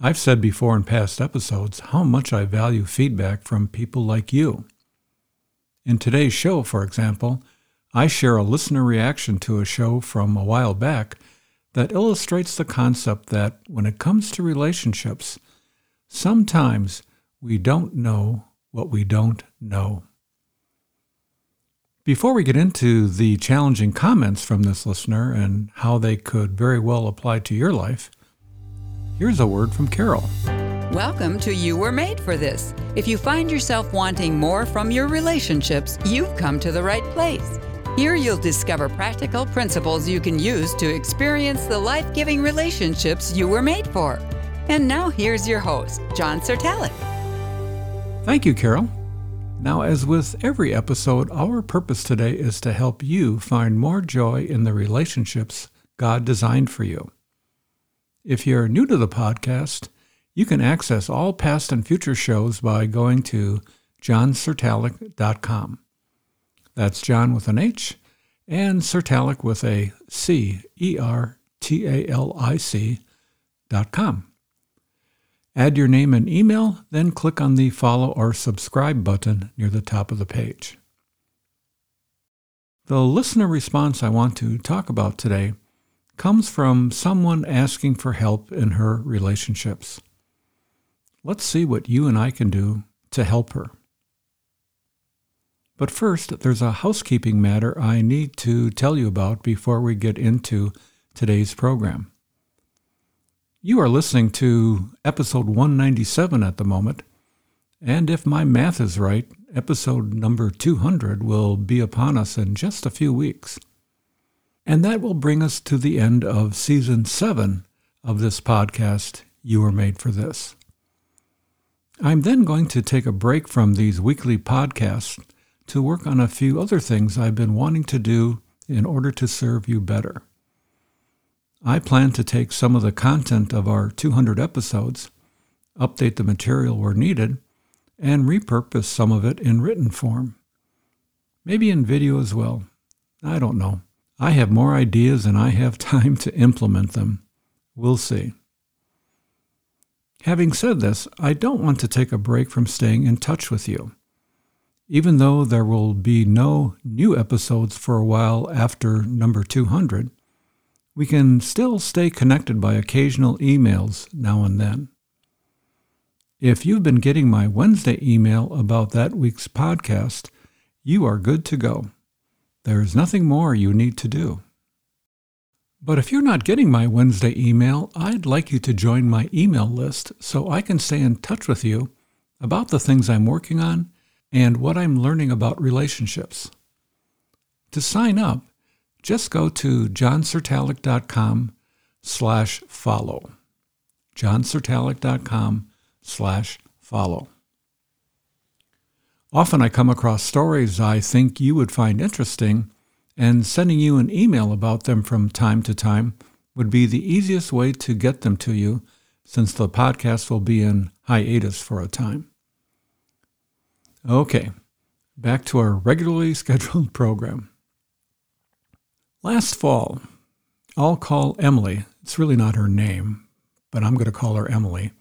I've said before in past episodes how much I value feedback from people like you. In today's show, for example, I share a listener reaction to a show from a while back that illustrates the concept that when it comes to relationships, sometimes we don't know what we don't know. Before we get into the challenging comments from this listener and how they could very well apply to your life, Here's a word from Carol. Welcome to You Were Made for This. If you find yourself wanting more from your relationships, you've come to the right place. Here you'll discover practical principles you can use to experience the life giving relationships you were made for. And now here's your host, John Certalic. Thank you, Carol. Now, as with every episode, our purpose today is to help you find more joy in the relationships God designed for you. If you're new to the podcast, you can access all past and future shows by going to johncertalic.com. That's John with an H and Certalic with a C, E R T A L I C dot com. Add your name and email, then click on the follow or subscribe button near the top of the page. The listener response I want to talk about today comes from someone asking for help in her relationships. Let's see what you and I can do to help her. But first, there's a housekeeping matter I need to tell you about before we get into today's program. You are listening to episode 197 at the moment, and if my math is right, episode number 200 will be upon us in just a few weeks. And that will bring us to the end of season seven of this podcast, You Were Made for This. I'm then going to take a break from these weekly podcasts to work on a few other things I've been wanting to do in order to serve you better. I plan to take some of the content of our 200 episodes, update the material where needed, and repurpose some of it in written form. Maybe in video as well. I don't know. I have more ideas than I have time to implement them. We'll see. Having said this, I don't want to take a break from staying in touch with you. Even though there will be no new episodes for a while after number 200, we can still stay connected by occasional emails now and then. If you've been getting my Wednesday email about that week's podcast, you are good to go. There's nothing more you need to do. But if you're not getting my Wednesday email, I'd like you to join my email list so I can stay in touch with you about the things I'm working on and what I'm learning about relationships. To sign up, just go to johncertalic.com slash follow. johncertalic.com slash follow. Often I come across stories I think you would find interesting, and sending you an email about them from time to time would be the easiest way to get them to you since the podcast will be in hiatus for a time. Okay, back to our regularly scheduled program. Last fall, I'll call Emily, it's really not her name, but I'm going to call her Emily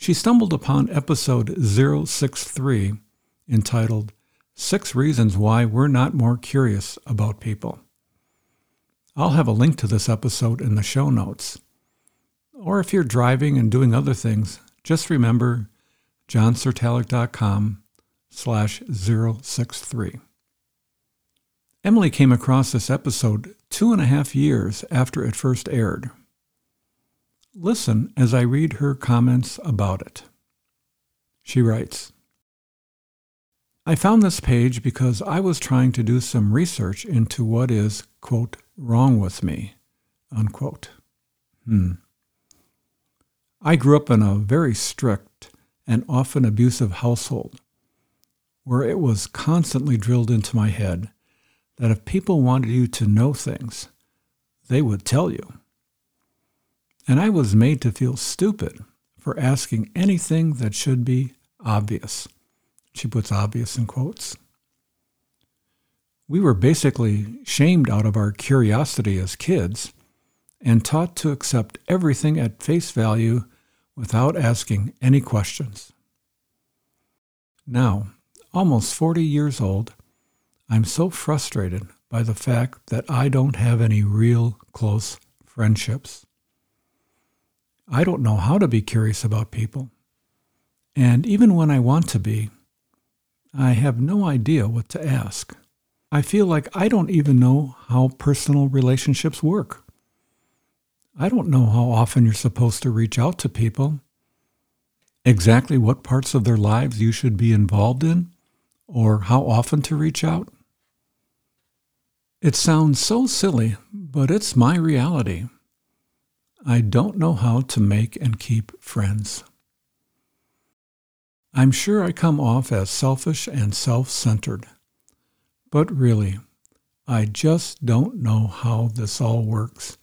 she stumbled upon episode 063 entitled Six Reasons Why We're Not More Curious About People. I'll have a link to this episode in the show notes. Or if you're driving and doing other things, just remember johncertalic.com slash 063. Emily came across this episode two and a half years after it first aired. Listen as I read her comments about it. She writes I found this page because I was trying to do some research into what is, quote, wrong with me, unquote. Hmm. I grew up in a very strict and often abusive household where it was constantly drilled into my head that if people wanted you to know things, they would tell you. And I was made to feel stupid for asking anything that should be obvious. She puts obvious in quotes. We were basically shamed out of our curiosity as kids and taught to accept everything at face value without asking any questions. Now, almost 40 years old, I'm so frustrated by the fact that I don't have any real close friendships. I don't know how to be curious about people. And even when I want to be, I have no idea what to ask. I feel like I don't even know how personal relationships work. I don't know how often you're supposed to reach out to people, exactly what parts of their lives you should be involved in, or how often to reach out. It sounds so silly, but it's my reality. I don't know how to make and keep friends. I'm sure I come off as selfish and self centered, but really, I just don't know how this all works,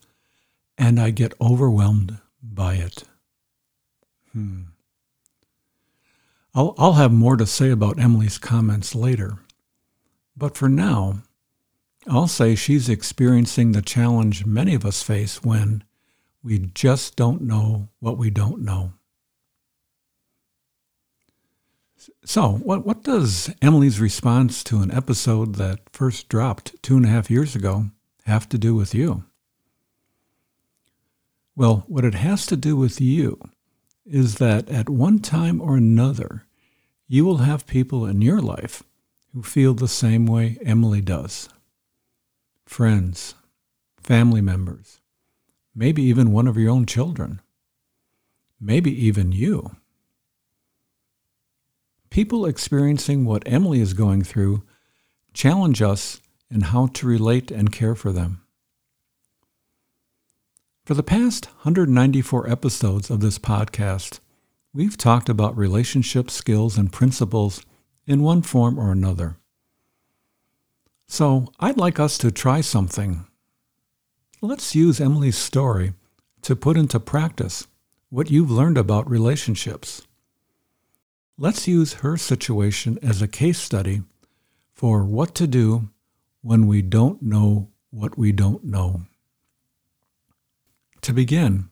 and I get overwhelmed by it. Hmm. I'll, I'll have more to say about Emily's comments later, but for now, I'll say she's experiencing the challenge many of us face when we just don't know what we don't know. So, what, what does Emily's response to an episode that first dropped two and a half years ago have to do with you? Well, what it has to do with you is that at one time or another, you will have people in your life who feel the same way Emily does friends, family members, maybe even one of your own children, maybe even you. People experiencing what Emily is going through challenge us in how to relate and care for them. For the past 194 episodes of this podcast, we've talked about relationship skills and principles in one form or another. So I'd like us to try something. Let's use Emily's story to put into practice what you've learned about relationships. Let's use her situation as a case study for what to do when we don't know what we don't know. To begin,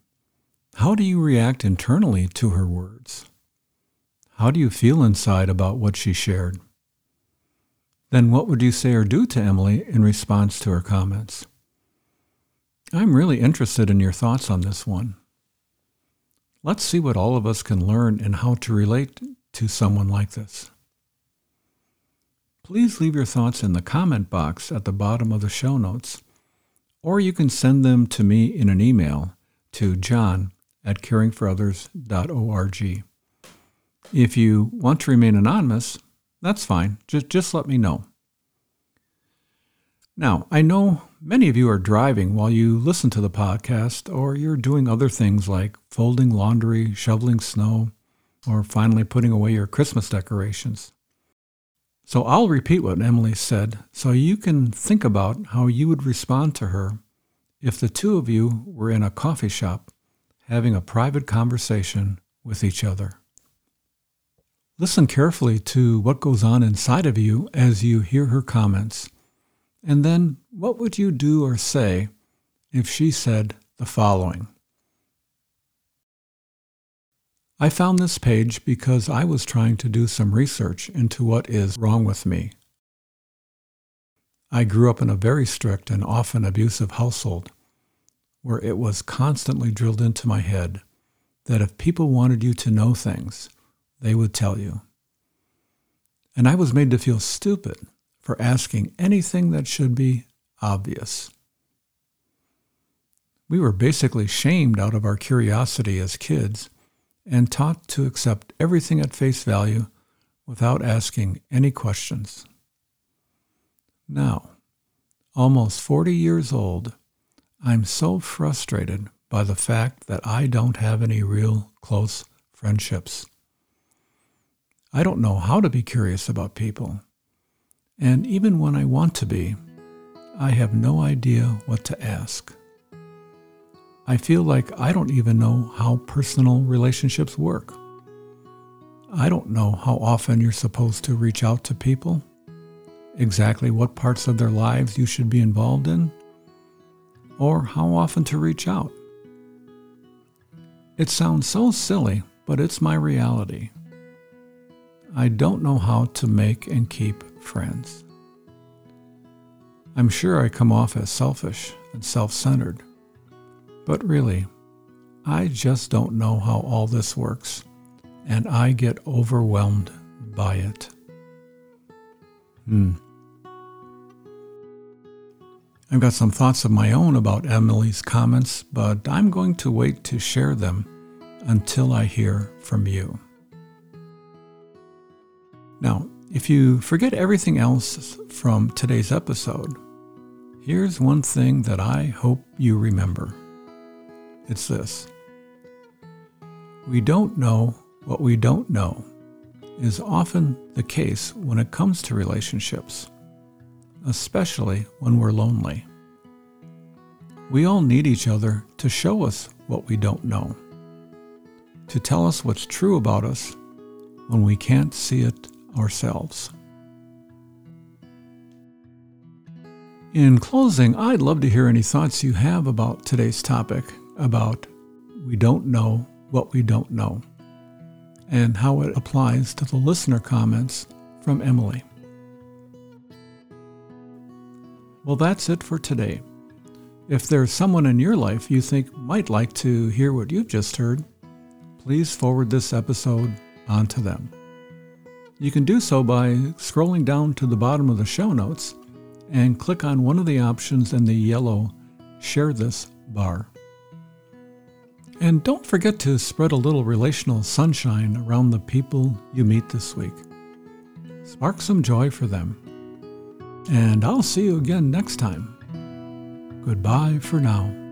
how do you react internally to her words? How do you feel inside about what she shared? then what would you say or do to Emily in response to her comments? I'm really interested in your thoughts on this one. Let's see what all of us can learn and how to relate to someone like this. Please leave your thoughts in the comment box at the bottom of the show notes, or you can send them to me in an email to john at caringforothers.org. If you want to remain anonymous, that's fine. Just, just let me know. Now, I know many of you are driving while you listen to the podcast, or you're doing other things like folding laundry, shoveling snow, or finally putting away your Christmas decorations. So I'll repeat what Emily said so you can think about how you would respond to her if the two of you were in a coffee shop having a private conversation with each other. Listen carefully to what goes on inside of you as you hear her comments. And then, what would you do or say if she said the following? I found this page because I was trying to do some research into what is wrong with me. I grew up in a very strict and often abusive household where it was constantly drilled into my head that if people wanted you to know things, they would tell you. And I was made to feel stupid for asking anything that should be obvious. We were basically shamed out of our curiosity as kids and taught to accept everything at face value without asking any questions. Now, almost 40 years old, I'm so frustrated by the fact that I don't have any real close friendships. I don't know how to be curious about people. And even when I want to be, I have no idea what to ask. I feel like I don't even know how personal relationships work. I don't know how often you're supposed to reach out to people, exactly what parts of their lives you should be involved in, or how often to reach out. It sounds so silly, but it's my reality. I don't know how to make and keep friends. I'm sure I come off as selfish and self centered, but really, I just don't know how all this works, and I get overwhelmed by it. Hmm. I've got some thoughts of my own about Emily's comments, but I'm going to wait to share them until I hear from you. Now, if you forget everything else from today's episode, here's one thing that I hope you remember. It's this We don't know what we don't know is often the case when it comes to relationships, especially when we're lonely. We all need each other to show us what we don't know, to tell us what's true about us when we can't see it ourselves. In closing, I'd love to hear any thoughts you have about today's topic about we don't know what we don't know and how it applies to the listener comments from Emily. Well, that's it for today. If there's someone in your life you think might like to hear what you've just heard, please forward this episode on to them. You can do so by scrolling down to the bottom of the show notes and click on one of the options in the yellow Share This bar. And don't forget to spread a little relational sunshine around the people you meet this week. Spark some joy for them. And I'll see you again next time. Goodbye for now.